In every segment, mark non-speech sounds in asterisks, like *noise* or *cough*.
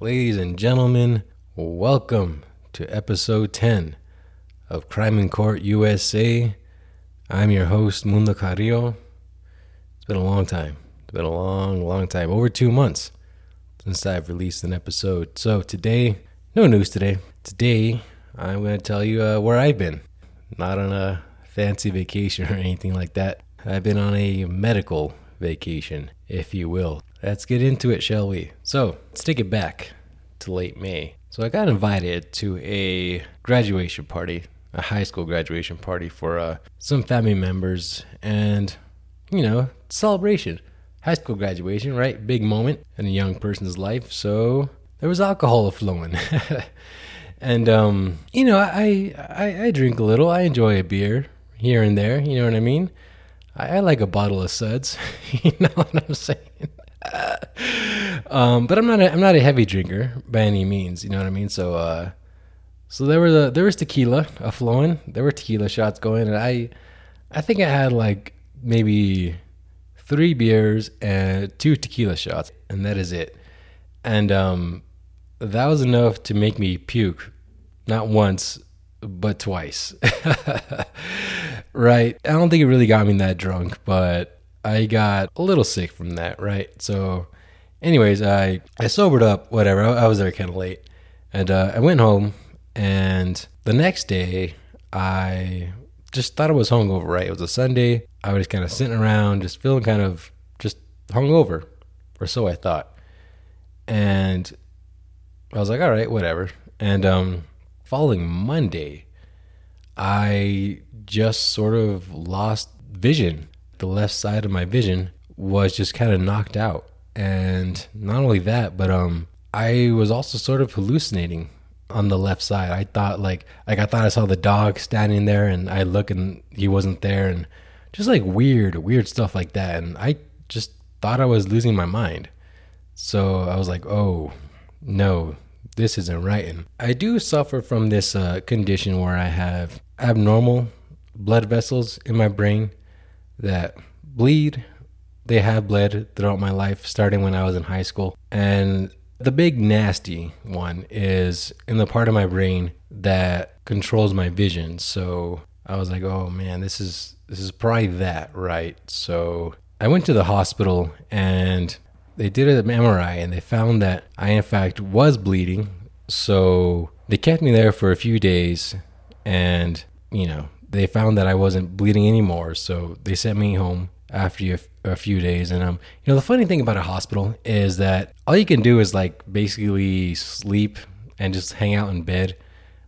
ladies and gentlemen, welcome to episode 10 of Crime in Court USA. I'm your host, Mundo Carrillo. It's been a long time. It's been a long, long time. Over two months since I've released an episode. So today, no news today. Today, I'm going to tell you uh, where I've been. Not on a fancy vacation or *laughs* anything like that. I've been on a medical vacation, if you will. Let's get into it, shall we? So, let's take it back to late May. So, I got invited to a graduation party, a high school graduation party for uh, some family members, and, you know, celebration. High school graduation, right? Big moment in a young person's life. So, there was alcohol flowing. *laughs* and, um, you know, I, I, I drink a little. I enjoy a beer here and there. You know what I mean? I, I like a bottle of suds. *laughs* you know what I'm saying? *laughs* um, but I'm not a, I'm not a heavy drinker by any means. You know what I mean? So uh, so there was there was tequila a flowing. There were tequila shots going, and I I think I had like maybe three beers and two tequila shots, and that is it. And um, that was enough to make me puke, not once but twice. *laughs* right? I don't think it really got me that drunk, but I got a little sick from that, right? So, anyways, I I sobered up, whatever. I, was there kind of late, and uh, I went home. And the next day, I just thought I was hungover. Right? It was a Sunday. I was kind of sitting around, just feeling kind of just hungover, or so I thought. And I was like, all right, whatever. And um, following Monday, I just sort of lost vision. The left side of my vision was just kind of knocked out. And not only that, but um I was also sort of hallucinating on the left side. I thought like like I thought I saw the dog standing there and I look and he wasn't there and just like weird weird stuff like that and I just thought I was losing my mind. So I was like, "Oh, no, this isn't right." And I do suffer from this uh, condition where I have abnormal blood vessels in my brain that bleed. They have bled throughout my life, starting when I was in high school. And the big nasty one is in the part of my brain that controls my vision. So I was like, oh man, this is this is probably that, right? So I went to the hospital and they did an MRI and they found that I in fact was bleeding. So they kept me there for a few days and you know they found that I wasn't bleeding anymore, so they sent me home after a few days. And um, you know, the funny thing about a hospital is that all you can do is like basically sleep and just hang out in bed,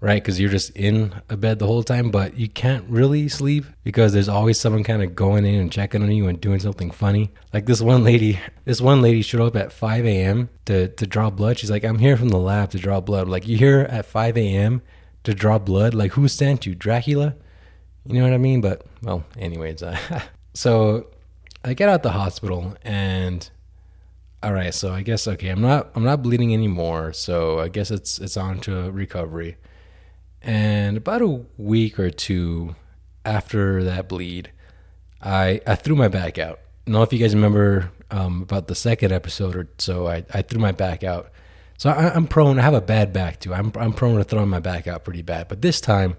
right? Because you're just in a bed the whole time, but you can't really sleep because there's always someone kind of going in and checking on you and doing something funny. Like this one lady, *laughs* this one lady showed up at 5 a.m. to to draw blood. She's like, "I'm here from the lab to draw blood." Like you here at 5 a.m. to draw blood? Like who sent you, Dracula? You know what I mean? But well, anyways, uh, *laughs* so I get out the hospital and all right, so I guess okay, I'm not I'm not bleeding anymore, so I guess it's it's on to recovery. And about a week or two after that bleed, I I threw my back out. I don't know if you guys remember um, about the second episode or so. I, I threw my back out. So I, am prone. I have a bad back too. I'm I'm prone to throwing my back out pretty bad. But this time,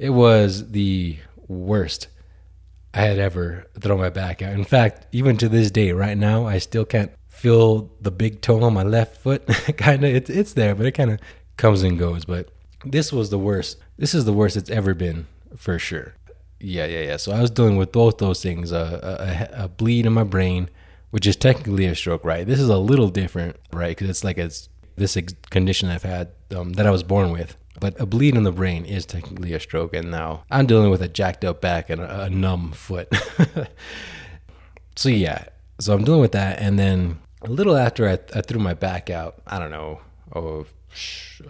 it was the worst I had ever thrown my back out. In fact, even to this day, right now, I still can't feel the big toe on my left foot. *laughs* kind of, it's it's there, but it kind of comes and goes. But this was the worst. This is the worst it's ever been for sure. Yeah, yeah, yeah. So I was dealing with both those things: a, a, a bleed in my brain, which is technically a stroke, right? This is a little different, right? Because it's like it's this condition I've had um, that I was born with. But a bleed in the brain is technically a stroke, and now I'm dealing with a jacked up back and a, a numb foot. *laughs* so yeah, so I'm dealing with that, and then a little after I, I threw my back out, I don't know, oh,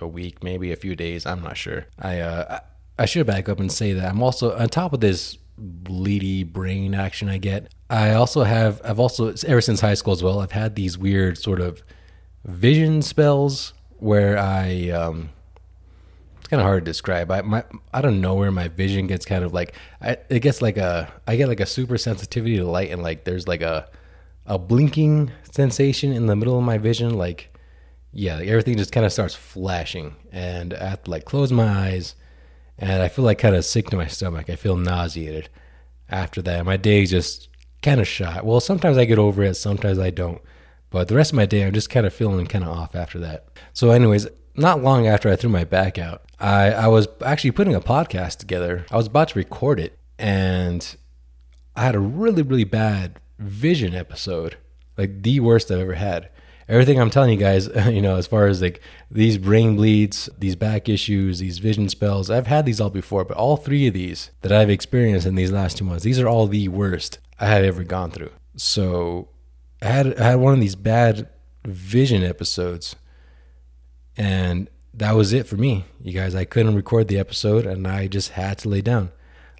a week, maybe a few days, I'm not sure. I uh, I should back up and say that I'm also on top of this bleedy brain action I get. I also have I've also ever since high school as well. I've had these weird sort of vision spells where I um, kind of hard to describe. I my I don't know where my vision gets kind of like I it gets like a I get like a super sensitivity to light and like there's like a a blinking sensation in the middle of my vision like yeah, like everything just kind of starts flashing, and I have to like close my eyes, and I feel like kind of sick to my stomach. I feel nauseated after that. My day just kind of shot. Well, sometimes I get over it, sometimes I don't. But the rest of my day, I'm just kind of feeling kind of off after that. So, anyways, not long after I threw my back out, I, I was actually putting a podcast together. I was about to record it, and I had a really, really bad vision episode, like the worst I've ever had. Everything I'm telling you guys, *laughs* you know, as far as like these brain bleeds, these back issues, these vision spells, I've had these all before, but all three of these that I've experienced in these last two months, these are all the worst I have ever gone through. So I had I had one of these bad vision episodes, and that was it for me. You guys, I couldn't record the episode, and I just had to lay down.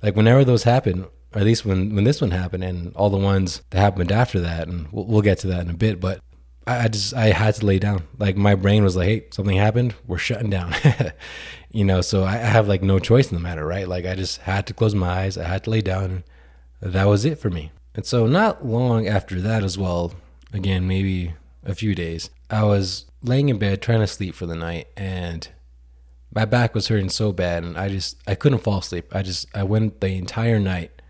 Like whenever those happen, or at least when when this one happened, and all the ones that happened after that, and we'll, we'll get to that in a bit. But I, I just I had to lay down. Like my brain was like, "Hey, something happened. We're shutting down." *laughs* you know, so I have like no choice in the matter, right? Like I just had to close my eyes. I had to lay down. That was it for me. And so, not long after that, as well, again, maybe a few days, I was laying in bed trying to sleep for the night, and my back was hurting so bad, and I just I couldn't fall asleep. I just I went the entire night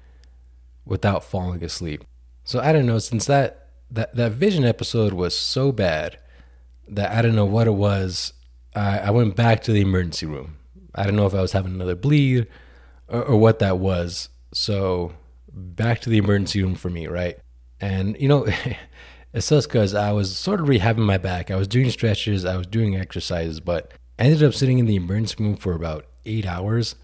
without falling asleep. So I don't know. Since that that that vision episode was so bad that I don't know what it was. I, I went back to the emergency room. I don't know if I was having another bleed or, or what that was. So back to the emergency room for me, right? And you know, *laughs* it sucks because I was sort of rehabbing my back. I was doing stretches, I was doing exercises, but I ended up sitting in the emergency room for about eight hours,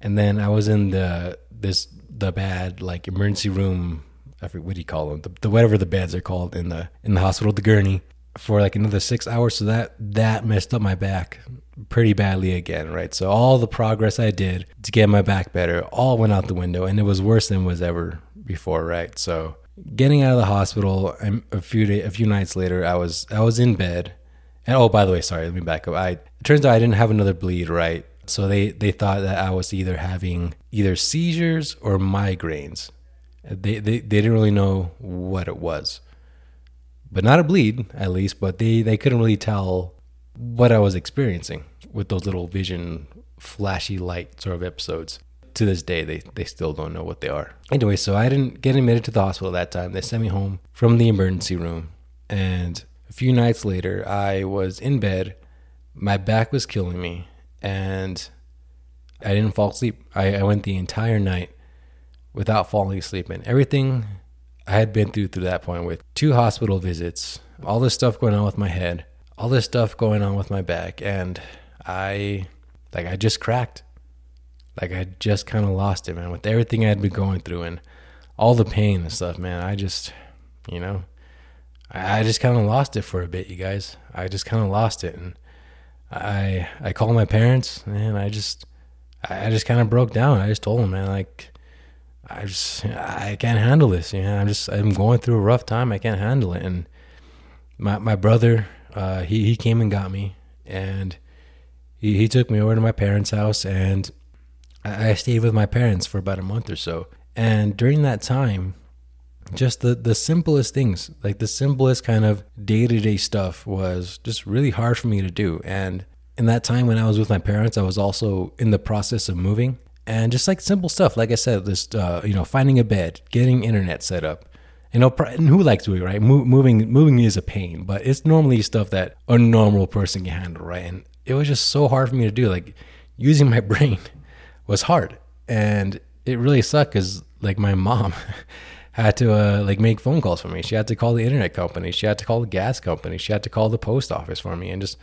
and then I was in the this the bad like emergency room. I forget what do you call them? The, the whatever the beds are called in the in the hospital, the gurney, for like another six hours. So that that messed up my back pretty badly again, right? So all the progress I did to get my back better all went out the window, and it was worse than was ever before, right? So getting out of the hospital, a few day, a few nights later, I was I was in bed, and oh, by the way, sorry, let me back up. I it turns out I didn't have another bleed, right? So they they thought that I was either having either seizures or migraines. They they, they didn't really know what it was, but not a bleed at least. But they they couldn't really tell what I was experiencing with those little vision flashy light sort of episodes. To this day, they, they still don't know what they are. Anyway, so I didn't get admitted to the hospital that time. They sent me home from the emergency room. And a few nights later, I was in bed. My back was killing me. And I didn't fall asleep. I, I went the entire night without falling asleep. And everything I had been through to that point with two hospital visits, all this stuff going on with my head, all this stuff going on with my back. And I like I just cracked. Like I just kind of lost it, man. With everything I'd been going through and all the pain and stuff, man. I just, you know, I, I just kind of lost it for a bit, you guys. I just kind of lost it, and I I called my parents, and I just I just kind of broke down. I just told them, man, like I just I can't handle this. You know, I'm just I'm going through a rough time. I can't handle it. And my my brother, uh, he he came and got me, and he, he took me over to my parents' house and I, stayed with my parents for about a month or so. And during that time, just the, the simplest things, like the simplest kind of day to day stuff, was just really hard for me to do. And in that time when I was with my parents, I was also in the process of moving. And just like simple stuff, like I said, just uh, you know, finding a bed, getting internet set up, you know, and who likes doing right? Mo- moving, moving is a pain, but it's normally stuff that a normal person can handle, right? And it was just so hard for me to do. Like using my *laughs* brain was hard, and it really sucked because like my mom *laughs* had to uh, like make phone calls for me. She had to call the internet company. She had to call the gas company. She had to call the post office for me, and just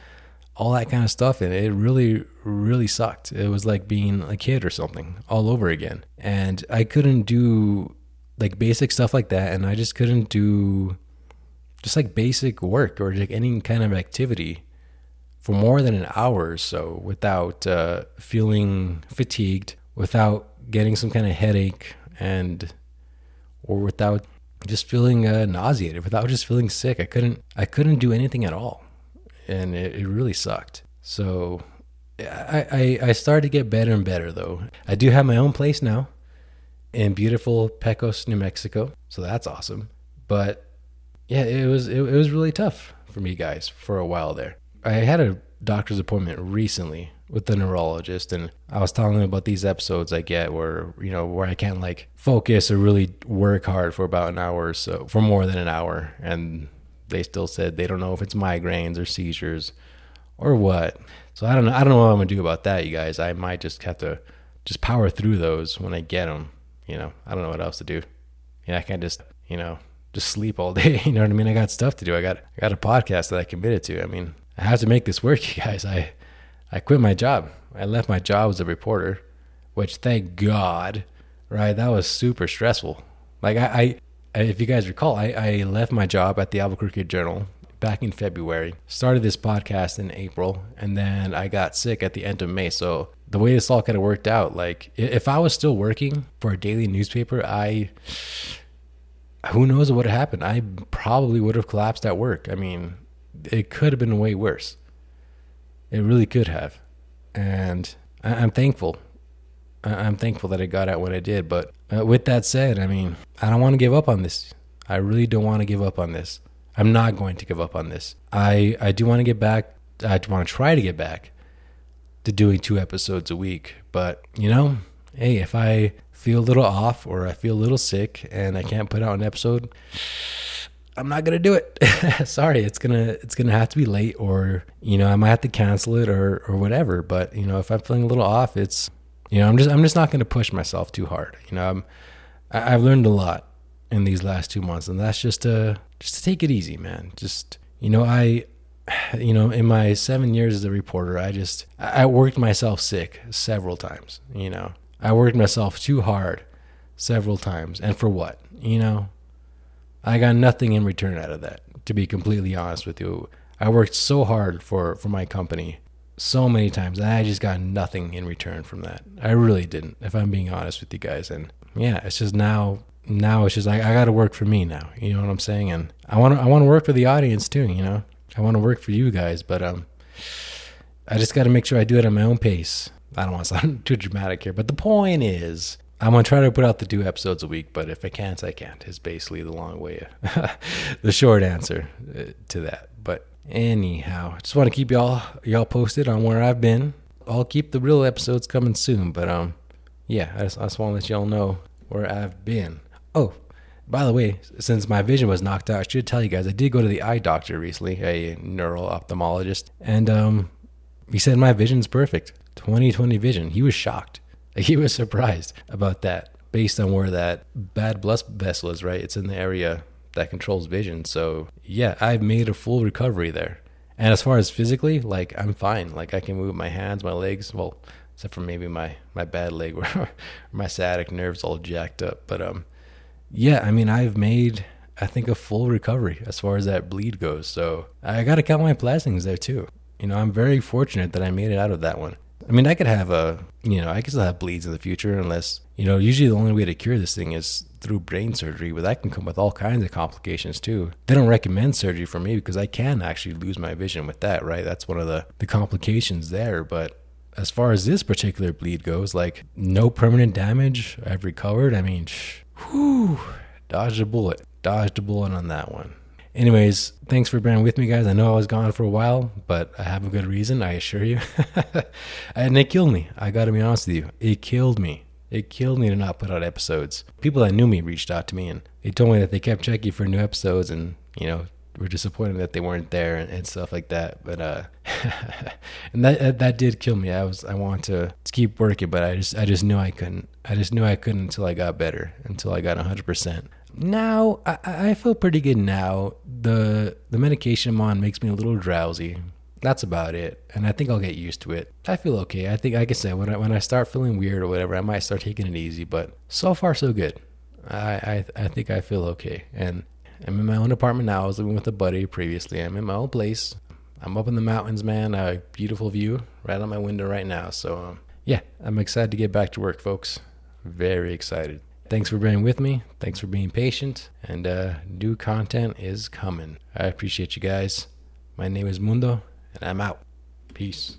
all that kind of stuff. And it really, really sucked. It was like being a kid or something all over again. And I couldn't do like basic stuff like that, and I just couldn't do just like basic work or like any kind of activity for more than an hour or so without uh, feeling fatigued, without getting some kind of headache, and or without just feeling uh, nauseated, without just feeling sick. I couldn't I couldn't do anything at all, and it, it really sucked. So I, I I started to get better and better though. I do have my own place now in beautiful Pecos, New Mexico, so that's awesome. But yeah, it was it, it was really tough for me guys for a while there I had a doctor's appointment recently with the neurologist and I was telling him about these episodes I get where you know where I can't like focus or really work hard for about an hour or so for more than an hour and they still said they don't know if it's migraines or seizures or what. So I don't know I don't know what I'm going to do about that you guys. I might just have to just power through those when I get them, you know. I don't know what else to do. Yeah, I can't just, you know, just sleep all *laughs* day, you know what I mean? I got stuff to do. I got I got a podcast that I committed to. I mean, I have to make this work, *laughs* you guys. I I quit my job. I left my job as a reporter, which thank God, right? That was super stressful. Like I, I if you guys recall, I, I left my job at the Albuquerque Journal back in February, started this podcast in April, and then I got sick at the end of May. So the way this all kind of worked out, like if I was still working for a daily newspaper, I who knows what would have happened. I probably would have collapsed at work. I mean, it could have been way worse. It really could have. And I, am thankful. I, am thankful that it got out when it did. But uh, with that said, I mean, I don't want to give up on this. I really don't want to give up on this. I'm not going to give up on this. I, I do want to get back. I want to try to get back to doing two episodes a week. But, you know, hey, if I feel a little off or I feel a little sick and I can't put out an episode, I'm not gonna do it. *laughs* Sorry, it's gonna it's gonna have to be late, or you know, I might have to cancel it, or or whatever. But you know, if I'm feeling a little off, it's you know, I'm just I'm just not gonna push myself too hard. You know, I'm I, I've learned a lot in these last two months, and that's just to just to take it easy, man. Just you know, I *sighs* you know, in my seven years as a reporter, I just I worked myself sick several times. You know, I worked myself too hard several times, and for what? You know, I got nothing in return out of that, to be completely honest with you. I worked so hard for, for my company so many times, and I just got nothing in return from that. I really didn't, if I'm being honest with you guys. And yeah, it's just now now it's just like I gotta work for me now. You know what I'm saying? And I wanna I wanna work for the audience too, you know? I wanna work for you guys, but um I just gotta make sure I do it at my own pace. I don't want to *laughs* sound too dramatic here, but the point is I'm gonna try to put out the two episodes a week, but if I can't, I can't. Is basically the long way, *laughs* the short answer uh, to that. But anyhow, just want to keep y'all y'all posted on where I've been. I'll keep the real episodes coming soon, but um, yeah, I just, I just want to let y'all know where I've been. Oh, by the way, since my vision was knocked out, I should tell you guys I did go to the eye doctor recently, a neuro ophthalmologist, and um, he said my vision's perfect, 20/20 vision. He was shocked *laughs* he was surprised about that based on where that bad blood vessel is, right? It's in the area that controls vision. So, yeah, I've made a full recovery there. And as far as physically, like I'm fine. Like I can move my hands, my legs, well, except for maybe my my bad leg where *laughs* my sciatic nerve's all jacked up. But um yeah, I mean, I've made I think a full recovery as far as that bleed goes. So, I got to count my blessings there too. You know, I'm very fortunate that I made it out of that one. I mean, I could have a, you know, I could still have bleeds in the future unless, you know, usually the only way to cure this thing is through brain surgery, but that can come with all kinds of complications too. They don't recommend surgery for me because I can actually lose my vision with that, right? That's one of the, the complications there. But as far as this particular bleed goes, like no permanent damage, I've recovered. I mean, whew, dodged a bullet, dodged a bullet on that one. Anyways, thanks for bearing with me, guys. I know I was gone for a while, but I have a good reason, I assure you. *laughs* and it killed me. I got to be honest with you. It killed me. It killed me to not put out episodes. People that knew me reached out to me and they told me that they kept checking for new episodes and, you know, were disappointed that they weren't there and, and stuff like that. But uh *laughs* and that that did kill me. I was I wanted to, to keep working, but I just I just knew I couldn't. I just knew I couldn't until I got better, until I got 100% now I, I feel pretty good now. The the medication I'm on makes me a little drowsy. That's about it, and I think I'll get used to it. I feel okay. I think, like I said, when I when I start feeling weird or whatever, I might start taking it easy. But so far, so good. I I, I think I feel okay, and I'm in my own apartment now. I was living with a buddy previously. I'm in my own place. I'm up in the mountains, man. A beautiful view right on my window right now. So um, yeah, I'm excited to get back to work, folks. Very excited. Thanks for being with me. Thanks for being patient. And uh, new content is coming. I appreciate you guys. My name is Mundo, and I'm out. Peace.